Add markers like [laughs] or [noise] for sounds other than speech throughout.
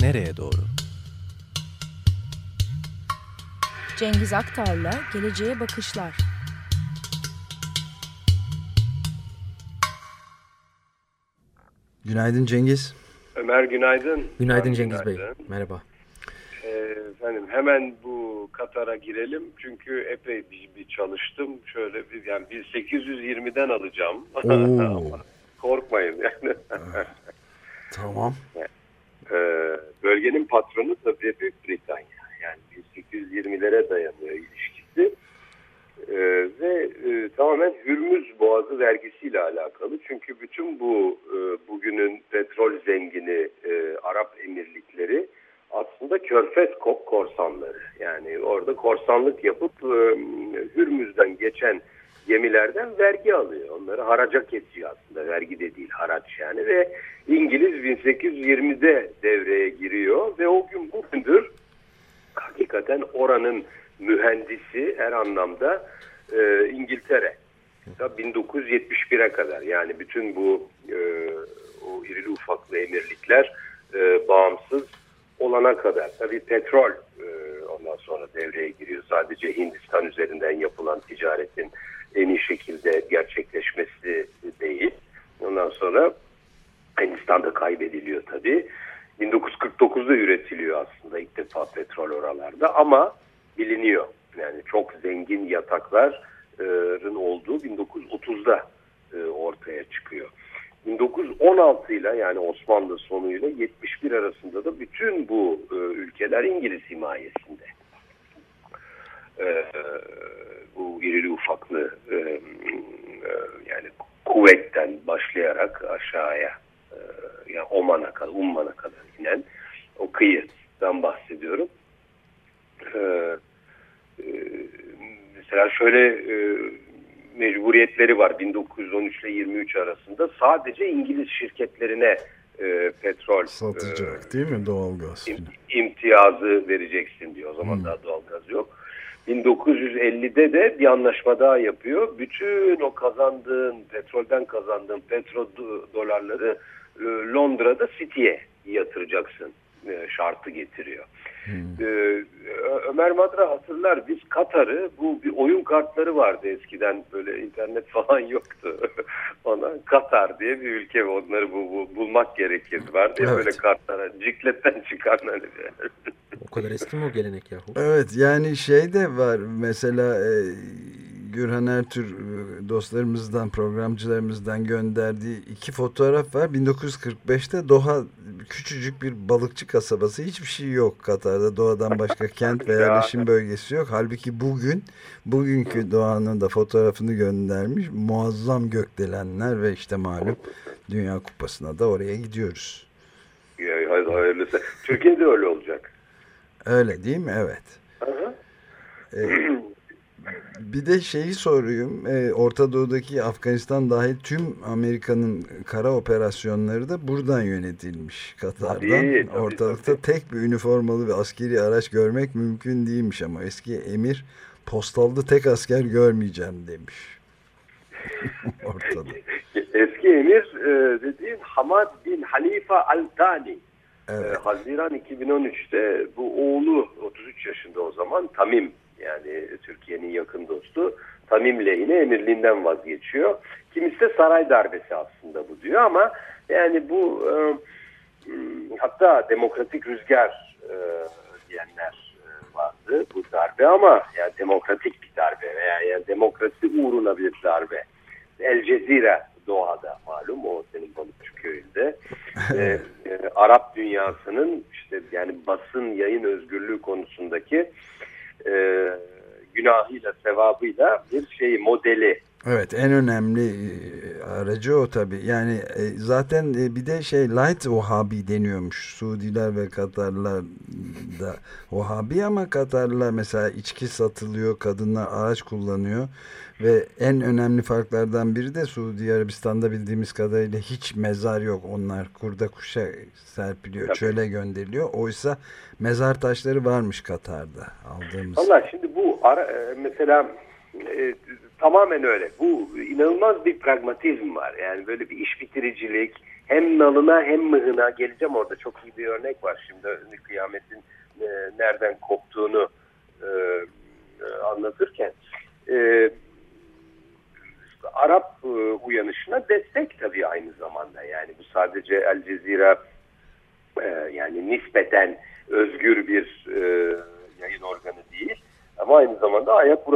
nereye doğru? Cengiz Aktar'la Geleceğe Bakışlar. Günaydın Cengiz. Ömer günaydın. Günaydın Cengiz Bey. Merhaba. Ee, efendim hemen bu Katar'a girelim çünkü epey bir, bir çalıştım. Şöyle bir yani 1820'den alacağım. [laughs] Korkmayın yani. tamam. Ee, bölgenin patronu tabii Büyük Britanya. Yani 1820'lere dayanıyor ilişkisi. Ee, ve e, tamamen Hürmüz Boğazı vergisiyle alakalı. Çünkü bütün bu e, bugünün petrol zengini e, Arap emirlikleri aslında Körfez Kop korsanları. Yani orada korsanlık yapıp e, Hürmüz'den geçen gemilerden vergi alıyor. Onları haraca kesiyor aslında. Vergi de değil haraç yani ve İngiliz 1820'de devreye giriyor ve o gün bugündür hakikaten oranın mühendisi her anlamda e, İngiltere. 1971'e kadar yani bütün bu e, o irili ufaklı emirlikler e, bağımsız olana kadar. Tabii petrol e, ondan sonra devreye giriyor. Sadece Hindistan üzerinden yapılan ticaretin en iyi şekilde gerçekleşmesi değil. Ondan sonra Hindistan'da kaybediliyor tabii. 1949'da üretiliyor aslında ilk defa petrol oralarda ama biliniyor. Yani çok zengin yatakların olduğu 1930'da e, ortaya çıkıyor. 1916 ile yani Osmanlı sonuyla 71 arasında da bütün bu e, ülkeler İngiliz himayesinde. E, bu irili ufaklı yani kuvvetten başlayarak aşağıya yani Oman'a kadar, Umman'a kadar inen o kıyıdan bahsediyorum. Ee, mesela şöyle e, mecburiyetleri var 1913 ile 23 arasında sadece İngiliz şirketlerine e, petrol satacak e, değil mi doğalgaz im, imtiyazı vereceksin diyor o zaman hmm. daha doğalgaz yok 1950'de de bir anlaşma daha yapıyor. Bütün o kazandığın petrolden kazandığın petrol dolarları e, Londra'da City'ye yatıracaksın e, şartı getiriyor. Hmm. Ee, Ömer Madra hatırlar biz Katar'ı bu bir oyun kartları vardı eskiden böyle internet [laughs] falan yoktu. [laughs] Ona Katar diye bir ülke onları bu, bu bulmak gerekirdi. Vardı evet. ya böyle kartlara cikletten çıkan hani. o kadar eski mi o gelenek yahu? Evet yani şey de var mesela e, Gürhan Ertür e, dostlarımızdan, programcılarımızdan gönderdiği iki fotoğraf var. 1945'te Doha küçücük bir balıkçı kasabası. Hiçbir şey yok Katar'da. Doha'dan başka [laughs] kent ve yerleşim bölgesi yok. Halbuki bugün, bugünkü Doha'nın da fotoğrafını göndermiş. Muazzam gökdelenler ve işte malum Dünya Kupası'na da oraya gidiyoruz. Hayırlısı. Türkiye'de öyle olacak. Öyle değil mi? Evet. Ee, [clears throat] bir de şeyi sorayım. E, Orta Doğu'daki Afganistan dahil tüm Amerika'nın kara operasyonları da buradan yönetilmiş Katar'dan. Tabii, tabii, Ortalıkta tabii. tek bir üniformalı ve askeri araç görmek mümkün değilmiş ama eski emir postalda tek asker görmeyeceğim demiş. [laughs] Ortada. [laughs] Eski emir e, dediğim Hamad bin Halifa Al-Tani. Evet. E, Haziran 2013'te bu oğlu 33 yaşında o zaman Tamim yani Türkiye'nin yakın dostu Tamim lehine emirliğinden vazgeçiyor. Kimisi de saray darbesi aslında bu diyor ama yani bu e, hatta demokratik rüzgar e, diyenler e, vardı bu darbe ama yani demokratik bir darbe veya yani demokrasi uğruna bir darbe. El Cezire Doğa'da malum o senin balıkçı köyünde. [laughs] e, e, Arap dünyasının işte yani basın yayın özgürlüğü konusundaki e, günahıyla, sevabıyla bir şey modeli. Evet en önemli e, aracı o tabi. Yani e, zaten e, bir de şey light Wahhabi deniyormuş. Suudiler ve Katarlar da Wahhabi ama Katarlar mesela içki satılıyor, kadınlar araç kullanıyor. Ve en önemli farklardan biri de Suudi Arabistan'da bildiğimiz kadarıyla hiç mezar yok. Onlar kurda kuşa serpiliyor, Tabii. çöle gönderiliyor. Oysa mezar taşları varmış Katar'da aldığımız. Valla şimdi bu ara, e, mesela e, tamamen öyle. Bu inanılmaz bir pragmatizm var. Yani böyle bir iş bitiricilik, hem nalına hem mıhına geleceğim orada çok iyi bir örnek var şimdi kıyametin e, nereden koptuğunu e, e anlatırken e, Arap e, uyanışına destek tabii aynı zamanda yani bu sadece El Cezira e, yani nispeten özgür bir e, yayın organı değil ama aynı zamanda Arap,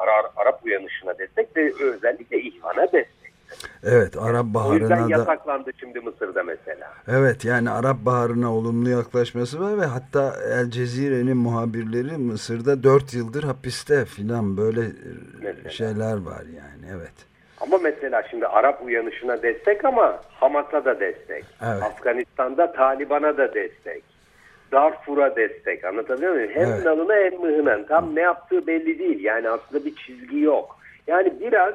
Arap, Arap uyanışına destek ve özellikle İhvan'a destek. Evet Arap Baharı'na da. O yüzden yasaklandı şimdi Mısır'da mesela. Evet yani Arap Baharı'na olumlu yaklaşması var ve hatta El Cezire'nin muhabirleri Mısır'da 4 yıldır hapiste filan böyle mesela. şeyler var yani evet. Ama mesela şimdi Arap uyanışına destek ama Hamas'a da destek. Evet. Afganistan'da Taliban'a da destek. Darfur'a destek anlatabiliyor muyum? Hem evet. nalına hem mıhına tam ne yaptığı belli değil. Yani aslında bir çizgi yok. Yani biraz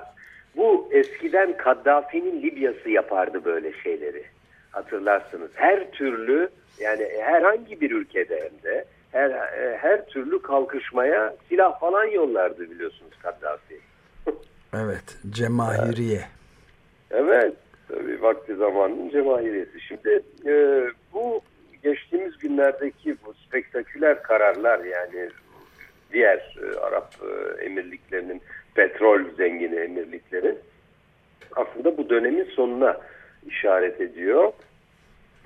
bu eskiden Kaddafi'nin Libya'sı yapardı böyle şeyleri. Hatırlarsınız. Her türlü yani herhangi bir ülkede hem de her, her türlü kalkışmaya silah falan yollardı biliyorsunuz Kaddafi. [laughs] evet. Cemahiriye. Evet. Tabii vakti zamanın cemahiriyeti. Şimdi e, bu geçtiğimiz günlerdeki bu spektaküler kararlar yani diğer e, Arap e, emirliklerinin petrol zengini emirlikleri aslında bu dönemin sonuna işaret ediyor.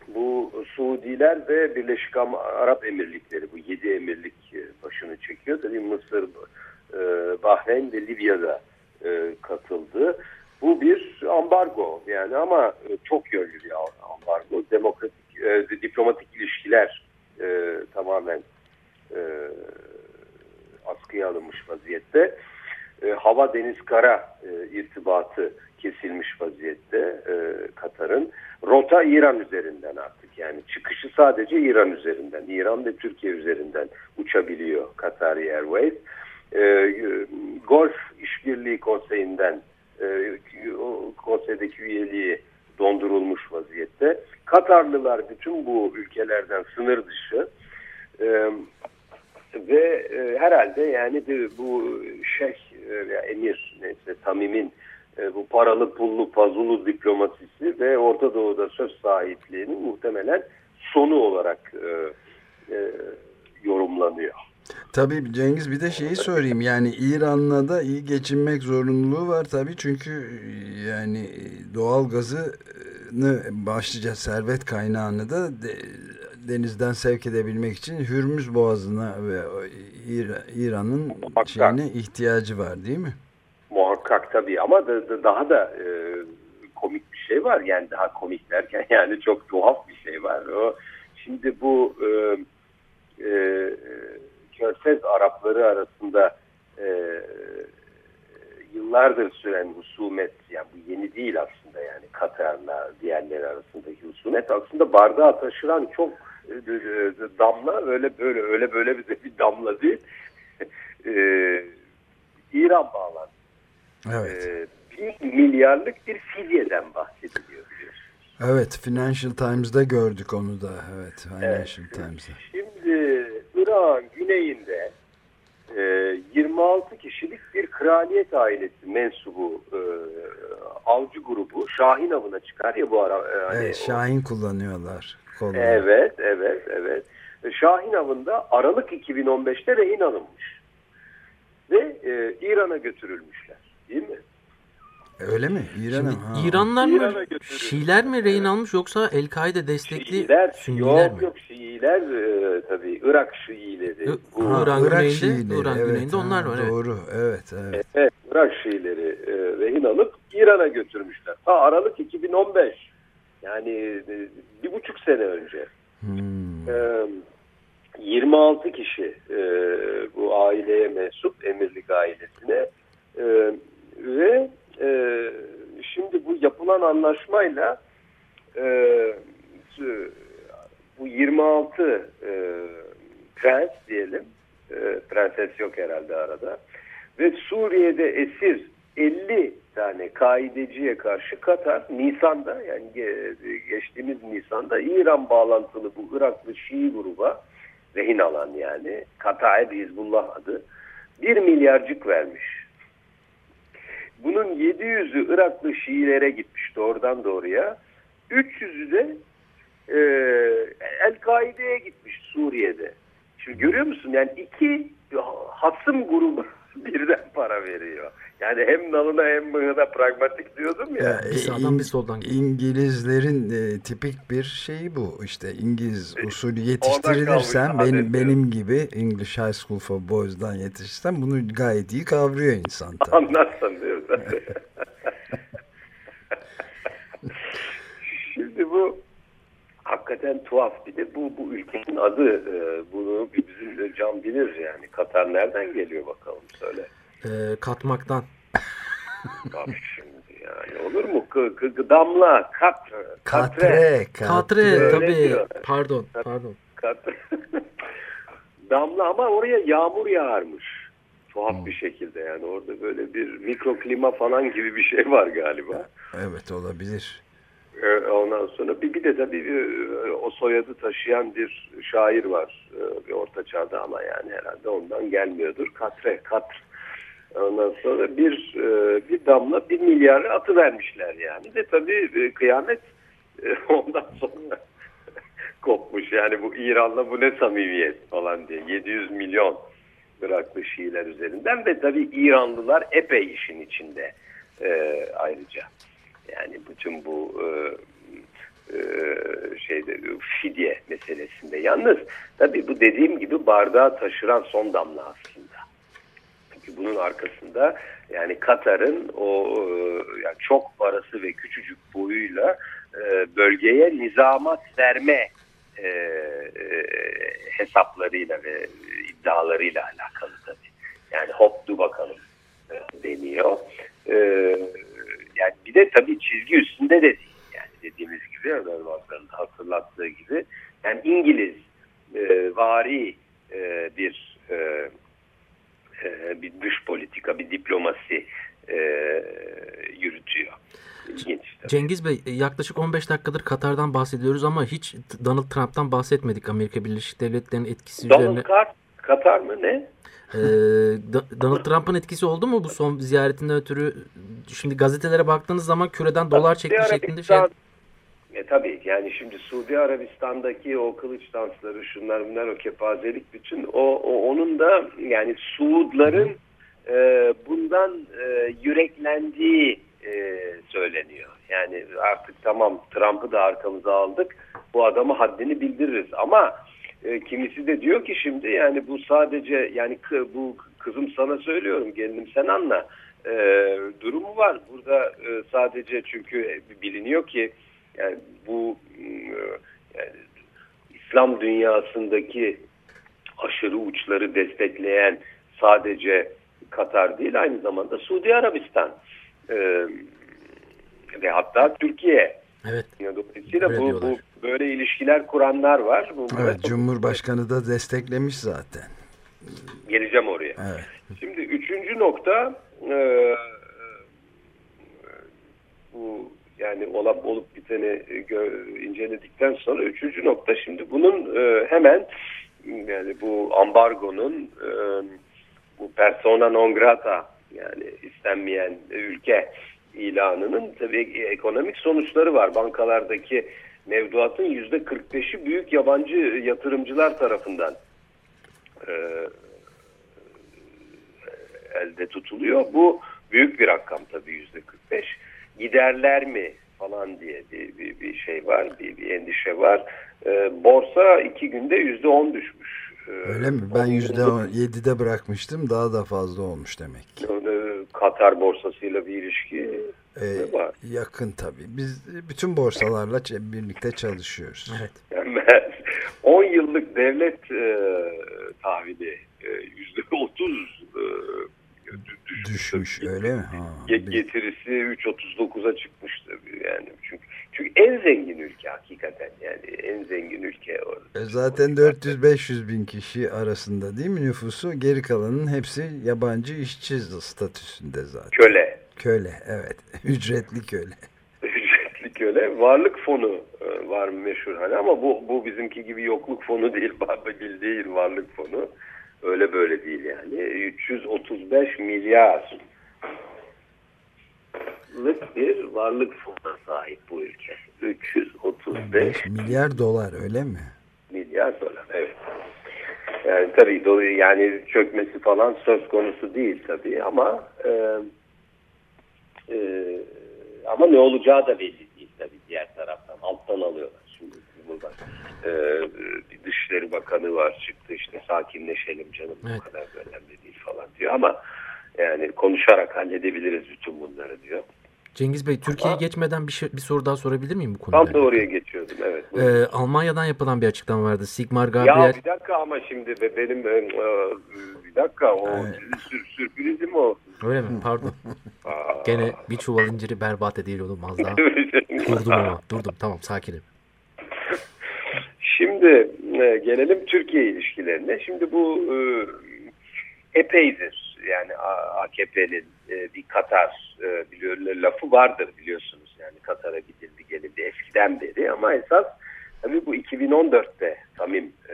Bu Suudiler ve Birleşik Arap Emirlikleri bu yedi emirlik e, başını çekiyor. Tabii Mısır, e, Bahreyn ve Libya'da e, katıldı. Bu bir ambargo yani ama çok yönlü bir ambargo. Demokratik, diplomatik ilişkiler tamamen askıya alınmış vaziyette e, hava deniz kara e, irtibatı kesilmiş vaziyette e, Katar'ın. Rota İran üzerinden artık yani çıkışı sadece İran üzerinden. İran ve Türkiye üzerinden uçabiliyor Katar Airways. E, Golf İşbirliği Konseyi'nden e, konseydeki üyeliği dondurulmuş vaziyette. Katarlılar bütün bu ülkelerden sınır dışı. E, ve e, herhalde yani de, bu şeyh veya emir neyse Tamim'in e, bu paralı pullu pazulu diplomasisi ve Orta Doğu'da söz sahipliğinin muhtemelen sonu olarak e, e, yorumlanıyor. Tabii Cengiz bir de şeyi sorayım yani İran'la da iyi geçinmek zorunluluğu var tabii çünkü yani doğal gazını başlıca servet kaynağını da denizden sevk edebilmek için Hürmüz Boğazı'na ve İran'ın şeyine ihtiyacı var değil mi? Muhakkak tabii ama da, da, daha da e, komik bir şey var. Yani daha komik derken [laughs] yani çok tuhaf bir şey var. O Şimdi bu e, e, Körfez Arapları arasında e, yıllardır süren husumet yani bu yeni değil aslında yani Katar'la diğerleri arasındaki husumet aslında bardağa taşıran çok damla öyle böyle öyle böyle bize bir damla değil. [laughs] e, İran bağlantısı. Evet. E, bir milyarlık bir fidyeden bahsediliyor Evet, Financial Times'da gördük onu da. Evet, Financial evet. Times'da. Şimdi İran güneyinde e, 26 kişilik bir kraliyet ailesi mensubu e, avcı grubu Şahin avına çıkar ya bu ara. E, hani evet, Şahin o, kullanıyorlar. Kolları. Evet, evet, evet. Şahin avında Aralık 2015'te rehin alınmış. Ve e, İran'a götürülmüşler. Değil mi? Öyle mi? İran'a İranlar mı? İran'a Şiiler mi rehin evet. almış yoksa El-Kaide destekli Şiiler, Sünniler yok, mi? Yok Şiiler e, tabii Irak Şiileri. Bu, ha, Irak, Irak Şiileri. Irak evet, güneyinde ha, onlar var. Doğru evet. Evet, evet Irak Şiileri e, rehin alıp İran'a götürmüşler. Ha Aralık 2015. Yani e, bir buçuk sene önce. Hmm. E, 26 kişi e, bu aileye mensup emirlik ailesine e, ve e, şimdi bu yapılan anlaşmayla e, bu 26 e, prens diyelim e, prenses yok herhalde arada ve Suriye'de esir 50 tane kaideciye karşı Katar Nisan'da yani geçtiğimiz Nisan'da İran bağlantılı bu Iraklı Şii gruba rehin alan yani Kataib Hizbullah adı bir milyarcık vermiş. Bunun 700'ü Iraklı Şiilere gitmiş doğrudan doğruya. 300'ü de e, El-Kaide'ye gitmiş Suriye'de. Şimdi görüyor musun yani iki hasım grubu [laughs] birden para veriyor. Yani hem nalına hem mığına pragmatik diyordum ya. ya bir sağdan bir soldan. İngilizlerin e, tipik bir şeyi bu. İşte İngiliz usulü yetiştirilirsen benim benim gibi English High School for Boys'dan yetiştirsem bunu gayet iyi kavruyor insan. Tabii. Anlarsın diyorsun. [laughs] Şimdi bu hakikaten tuhaf. Bir de bu, bu ülkenin adı e, bunu bizim can bilir yani. Katar nereden geliyor bakalım söyle. E, katmaktan. Bak şimdi yani olur mu? K k damla, kat, katre. Katre, katre tabii. Pardon, pardon. Katre. [laughs] damla ama oraya yağmur yağarmış. Tuhaf hmm. bir şekilde yani orada böyle bir mikroklima falan gibi bir şey var galiba. Evet olabilir. Ee, ondan sonra bir, bir de tabii bir, e, o soyadı taşıyan bir şair var e, bir orta çağda ama yani herhalde ondan gelmiyordur. Katre, Katr. Ondan sonra bir e, bir damla bir milyarı atı vermişler yani. De tabii kıyamet [laughs] ondan sonra kopmuş. Yani bu İran'la bu ne samimiyet falan diye. 700 milyon Iraklı Şiiler üzerinden ve tabii İranlılar epey işin içinde ayrıca. Yani bütün bu e, e, şeyde fidye meselesinde. Yalnız tabii bu dediğim gibi bardağı taşıran son damla aslında. Çünkü bunun arkasında yani Katar'ın o e, yani çok parası ve küçücük boyuyla e, bölgeye nizamat verme hesaplarıyla ve iddialarıyla alakalı tabii. Yani hop du bakalım deniyor. E, yani bir de tabii çizgi üstünde de değil. Yani dediğimiz gibi Erdoğan'ın hatırlattığı gibi yani İngiliz e, vari e, bir e, e, bir dış politika, bir diplomasi e, yürütüyor. İlginç, Cengiz Bey yaklaşık 15 dakikadır Katar'dan bahsediyoruz ama hiç Donald Trump'tan bahsetmedik Amerika Birleşik Devletleri'nin etkisi Donald üzerine. Donald Katar mı ne? Ee, Donald Trump'ın etkisi oldu mu bu son ziyaretinden ötürü? Şimdi gazetelere baktığınız zaman küreden dolar çekmiş şeklinde şey. E tabii yani şimdi Suudi Arabistan'daki o kılıç dansları şunlar bunlar o kepazelik bütün o, o onun da yani Suudların e, bundan e, yüreklendiği e, söyleniyor. Yani artık tamam Trump'ı da arkamıza aldık bu adama haddini bildiririz ama e, kimisi de diyor ki şimdi yani bu sadece yani bu kızım sana söylüyorum gelinim sen anla e, durumu var. Burada e, sadece çünkü biliniyor ki yani bu e, yani İslam dünyasındaki aşırı uçları destekleyen sadece Katar değil aynı zamanda Suudi Arabistan e, ve hatta Türkiye. Evet. Dolayısıyla bu, bu böyle ilişkiler kuranlar var. Bu evet, Cumhurbaşkanı da desteklemiş zaten. Geleceğim oraya. Evet. Şimdi üçüncü nokta e, e bu yani olup, olup biteni inceledikten sonra üçüncü nokta şimdi bunun e, hemen yani bu ambargonun e, bu persona non grata yani istenmeyen ülke ilanının tabii ekonomik sonuçları var. Bankalardaki mevduatın yüzde 45'i büyük yabancı yatırımcılar tarafından e, elde tutuluyor. Bu büyük bir rakam tabii yüzde 45. Giderler mi falan diye bir, bir, bir şey var, bir, bir endişe var. E, borsa iki günde yüzde 10 düşmüş. E, Öyle mi? Ben yüzde 7'de bırakmıştım. Daha da fazla olmuş demek ki. Katar borsasıyla bir ilişki ee, var. Yakın tabii. Biz bütün borsalarla birlikte çalışıyoruz. Evet. Yani 10 [laughs] yıllık devlet e, tahvili e, yüzde otuz e, düşmüş. Düşmüş öyle mi? Ha, getirisi 3.39'a çıkmış tabii yani. Çünkü çünkü en zengin ülke hakikaten yani en zengin ülke orada. E zaten 400-500 bin kişi arasında değil mi nüfusu? Geri kalanın hepsi yabancı işçi statüsünde zaten. Köle. Köle evet. [laughs] Ücretli köle. [laughs] Ücretli köle. Varlık fonu e, var meşhur hani ama bu, bu bizimki gibi yokluk fonu değil. [laughs] Bildiğin varlık fonu. Öyle böyle değil yani. 335 milyar. dolarlık bir varlık fonuna sahip bu ülke. 335 milyar dolar öyle mi? Milyar dolar evet. Yani tabii dolayı yani çökmesi falan söz konusu değil tabii ama e, e, ama ne olacağı da belli değil tabii diğer taraftan alttan alıyorlar. Şimdi burada e, bir Dışişleri Bakanı var çıktı işte sakinleşelim canım Evet. bu kadar da önemli değil falan diyor ama yani konuşarak halledebiliriz bütün bunları diyor. Cengiz Bey Türkiye'ye geçmeden bir, şey, bir soru daha sorabilir miyim bu konuda? Tam da oraya geçiyordum evet. Ee, Almanya'dan yapılan bir açıklama vardı. Sigmar Ya Gabriel bir dakika ama şimdi be- benim e, e, bir dakika o sizin sür, sürprizim o. öyle mi? Pardon. [laughs] Aa. Gene bir çuval inciri berbat ediyordum az daha. [laughs] Durdum ama. Durdum. Tamam sakinim. Şimdi e, gelelim Türkiye ilişkilerine. Şimdi bu e, epeydir yani AKP'nin e, bir Katar e, biliyorlar lafı vardır biliyorsunuz. Yani Katar'a gidildi gelindi eskiden beri ama esas tabii bu 2014'te Tamim e,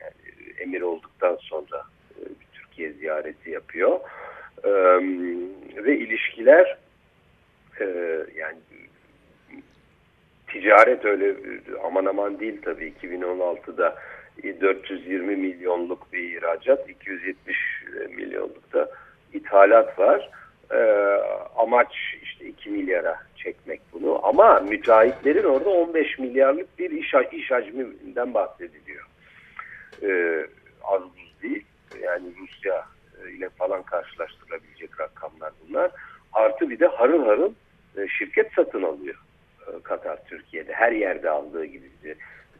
yani emir olduktan sonra e, bir Türkiye ziyareti yapıyor. E, ve ilişkiler e, yani ticaret öyle e, aman aman değil tabii 2016'da 420 milyonluk bir ihracat 270 milyonluk da ithalat var. Ee, amaç işte 2 milyara çekmek bunu ama müteahhitlerin orada 15 milyarlık bir iş, iş hacminden bahsediliyor. Ee, az buz değil yani Rusya e, ile falan karşılaştırılabilecek rakamlar bunlar. Artı bir de harıl harıl e, şirket satın alıyor. E, Katar Türkiye'de her yerde aldığı gibi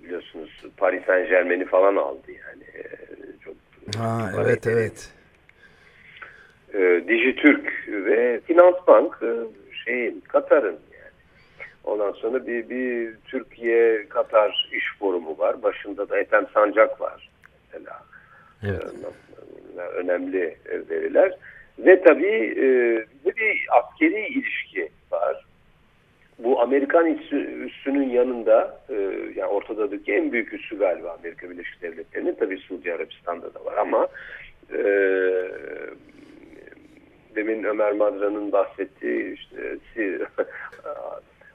biliyorsunuz Paris Saint Germain'i falan aldı yani E, çok Ha evet evet. e, Dijitürk ve Finansbank e, şeyin Katar'ın yani. Ondan sonra bir, bir Türkiye Katar iş forumu var. Başında da Ethem Sancak var mesela. Evet. Ee, önemli veriler. Ve tabii e, bir askeri ilişki. Bu Amerikan üssü, üssünün yanında e, yani Ortadoğu'daki en büyük üssü galiba Amerika Birleşik Devletleri'nin tabii Suudi Arabistan'da da var ama e, demin Ömer Madra'nın bahsettiği işte [laughs]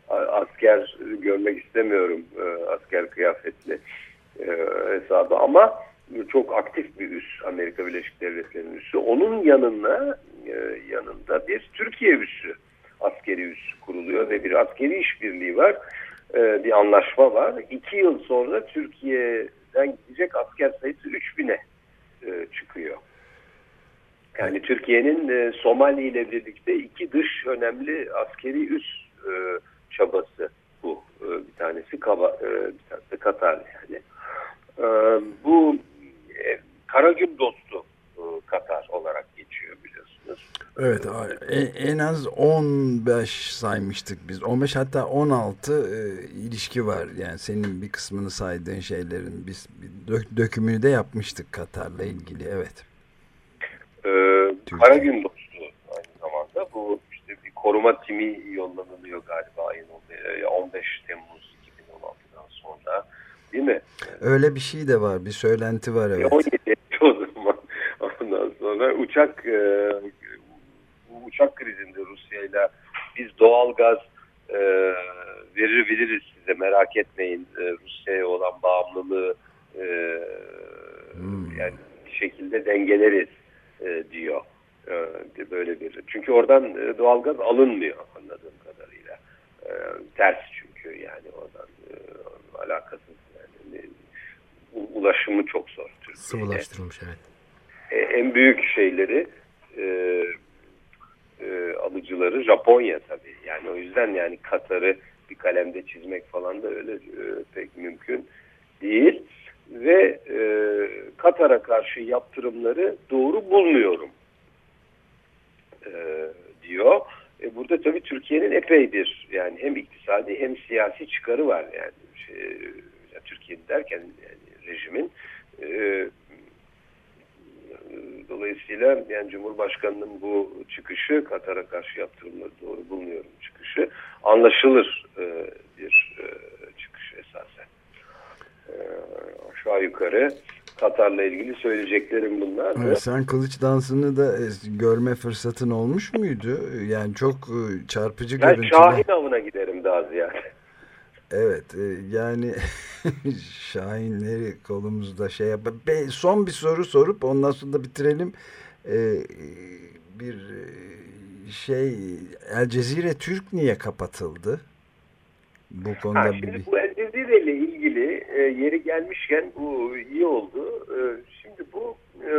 asker görmek istemiyorum e, asker kıyafetli e, hesabı ama çok aktif bir üs Amerika Birleşik Devletleri'nin üssü. Onun yanına e, yanında bir Türkiye üssü askeri üs kuruluyor ve bir askeri işbirliği var. E, bir anlaşma var. İki yıl sonra Türkiye'den gidecek asker sayısı 3000'e e, çıkıyor. Yani Türkiye'nin e, Somali ile birlikte iki dış önemli askeri üs e, çabası bu. E, bir tanesi Kaba, e, bir tanesi Katar yani. E, bu e, Karagül dostu e, Katar olarak geçiyor biliyorsunuz. Evet a- e- en az 15 saymıştık biz. 15 hatta 16 e, ilişki var. Yani senin bir kısmını saydığın şeylerin biz dök- dökümünü de yapmıştık Katar'la ilgili. Evet. E, Karagül dostu aynı zamanda bu işte bir koruma timi yollanılıyor galiba ayın on- e, 15 Temmuz 2016'dan sonra değil mi? Öyle bir şey de var. Bir söylenti var evet. 17 o zaman. [laughs] Ondan sonra uçak e, uçak krizinde Rusya ile biz doğal gaz e, verir biliriz size merak etmeyin. E, Rusya'ya olan bağımlılığı e, Hmm. yani bir şekilde dengeleriz e, diyor. E, böyle bir. Çünkü oradan e, doğal gaz alınmıyor anladığım kadarıyla. E, ters çünkü yani oradan e, alakasız yani ulaşımı çok zor Türkiye'de. Sıvılaştırılmış evet. E, en büyük şeyleri e, e, alıcıları Japonya tabii. Yani o yüzden yani Katar'ı bir kalemde çizmek falan da öyle e, pek mümkün değil. Ve e, Katar'a karşı yaptırımları doğru bulmuyorum e, diyor. E, burada tabii Türkiye'nin epey bir yani hem iktisadi hem siyasi çıkarı var yani şey, ya Türkiye derken yani rejimin e, Dolayısıyla yani Cumhurbaşkanı'nın bu çıkışı Katar'a karşı yaptırımları doğru bulmuyorum çıkışı anlaşılır e, bir e, çıkış esasen. E, aşağı yukarı Katar'la ilgili söyleyeceklerim bunlar. Evet, sen kılıç dansını da e, görme fırsatın olmuş muydu? Yani çok e, çarpıcı ben görüntüler. Şahin avına giderim daha ziyade. Evet e, yani [laughs] Şahinleri kolumuzda şey yap. Son bir soru sorup ondan sonra da bitirelim. Bir şey El Cezire Türk niye kapatıldı? Bu konuda ha, şimdi bir... bu El Cezire ile ilgili e, yeri gelmişken bu iyi oldu. E, şimdi bu e,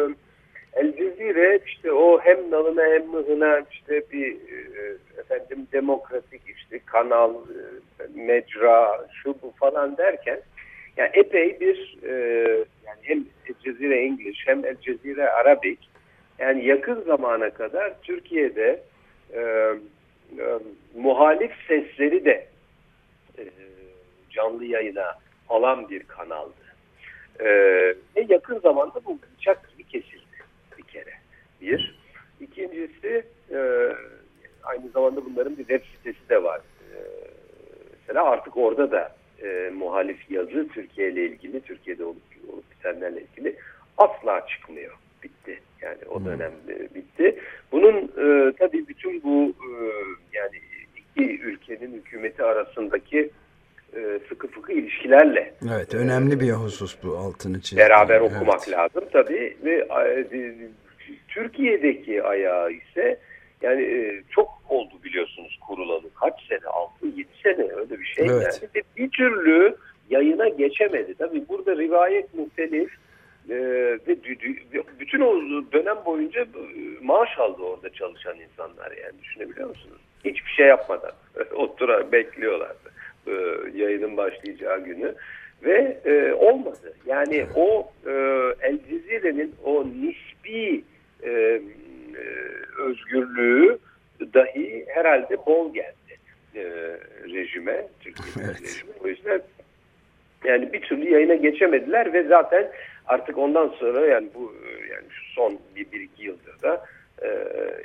El Cezire işte o hem nalına hem mıhına işte bir e, efendim demokratik işte kanal, e, mecra, şu bu falan derken yani epey bir e, yani hem El Cezire English hem El Cezire Arabik yani yakın zamana kadar Türkiye'de e, e, muhalif sesleri de e, canlı yayına alan bir kanaldı. E, ve yakın zamanda bu bıçak kesildi bir kere. Bir. İkincisi e, aynı zamanda bunların bir web sitesi de var. E, mesela artık orada da e, muhalif yazı Türkiye ile ilgili, Türkiye'de olup, olup bitenlerle ilgili asla çıkmıyor. O dönem e, bitti. Bunun e, tabii bütün bu e, yani iki ülkenin hükümeti arasındaki e, sıkı fıkı ilişkilerle. Evet önemli e, bir husus bu altını çizdim. Beraber okumak evet. lazım tabii ve e, Türkiye'deki ayağı ise yani e, çok oldu biliyorsunuz kurulalı. Kaç sene? 6-7 sene öyle bir şey evet. yani. Ve bir türlü yayına geçemedi. Tabii burada rivayet muhtelif e, ve bütün o dönem boyunca maaş aldı orada çalışan insanlar yani düşünebiliyor musunuz? Hiçbir şey yapmadan [laughs] otura bekliyorlardı e, yayının başlayacağı günü ve e, olmadı. Yani o e, El Cezire'nin o nispi e, e, özgürlüğü dahi herhalde bol geldi e, rejime, Türkiye evet. rejime. O yüzden yani bir türlü yayına geçemediler ve zaten artık ondan sonra yani bu yani şu son bir, bir iki yıldır da e,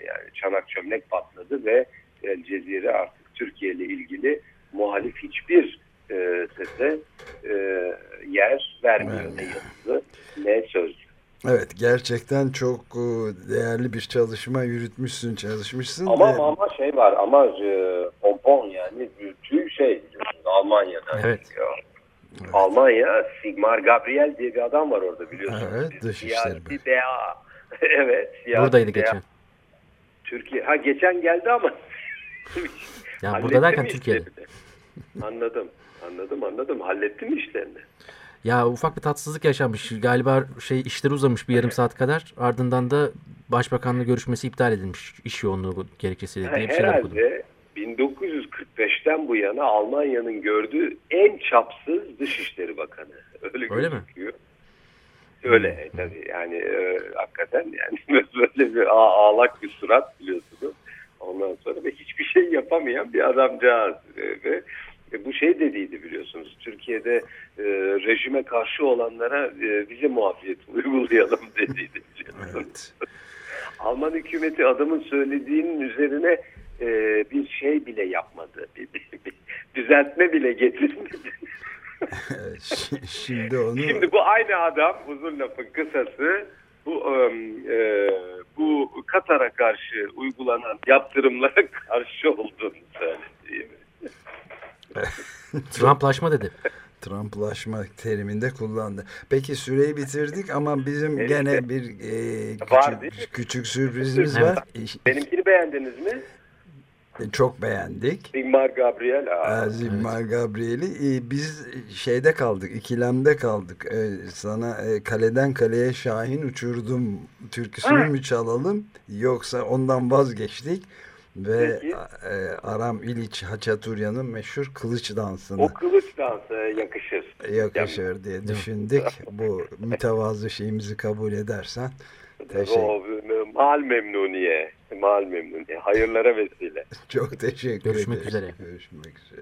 yani çanak çömlek patladı ve El Cezire artık Türkiye ile ilgili muhalif hiçbir e, sese e, yer vermiyor evet. ne yazılı ne sözlü. Evet gerçekten çok e, değerli bir çalışma yürütmüşsün çalışmışsın. Ama ve... ama şey var ama e, pompon yani tüy şey Almanya'da. Evet. Evet. Almanya Sigmar Gabriel diye bir adam var orada biliyorsunuz. Evet dışişleri. [laughs] evet. Buradaydı geçen. Türkiye. Ha geçen geldi ama. [laughs] ya burada derken Türkiye'de. [laughs] Anladım. Anladım anladım. Hallettim işlerini. Ya ufak bir tatsızlık yaşanmış. Galiba şey işleri uzamış bir yarım saat kadar. Ardından da başbakanla görüşmesi iptal edilmiş. iş yoğunluğu gerekçesiyle diye bir şeyler okudum. Herhalde 1945'ten bu yana Almanya'nın gördüğü en çapsız Dışişleri Bakanı. Öyle, Öyle gözüküyor. mi? Öyle hmm. tabii yani e, hakikaten yani [laughs] böyle bir ağlak bir surat biliyorsunuz. Ondan sonra ve hiçbir şey yapamayan bir adamcağız e, ve e, bu şey dediydi biliyorsunuz. Türkiye'de e, rejime karşı olanlara e, vize muafiyeti [laughs] uygulayalım dediydi biliyorsunuz. Evet. [laughs] Alman hükümeti adamın söylediğinin üzerine e, bir şey bile yapmadı. Bir, bir, bir düzeltme bile getirmedi. [laughs] Şimdi onu... Şimdi bu aynı adam uzun lafın kısası bu e, bu Katar'a karşı uygulanan yaptırımlara [laughs] karşı olduğunu söyledi. [laughs] Trumplaşma dedi. Trumplaşma teriminde kullandı. Peki süreyi bitirdik ama bizim evet. gene bir e, küçük, küçük sürprizimiz var. Benimkini beğendiniz mi? Çok beğendik. Zimmer Gabriel. Aa, Zimmer evet. Gabriel'i. Ee, biz şeyde kaldık, ikilemde kaldık. Ee, sana e, kaleden kaleye Şahin uçurdum türküsünü ha. mü çalalım yoksa ondan vazgeçtik. Ve e, Aram İliç Haçaturya'nın meşhur kılıç dansını. O kılıç dansı yakışır. Yakışır diye düşündük. [laughs] Bu mütevazı şeyimizi kabul edersen. Teşekkür. Mal memnuniye. Mal memnuniye. Hayırlara vesile. Çok teşekkür Görüşmek ederim. üzere. Görüşmek üzere.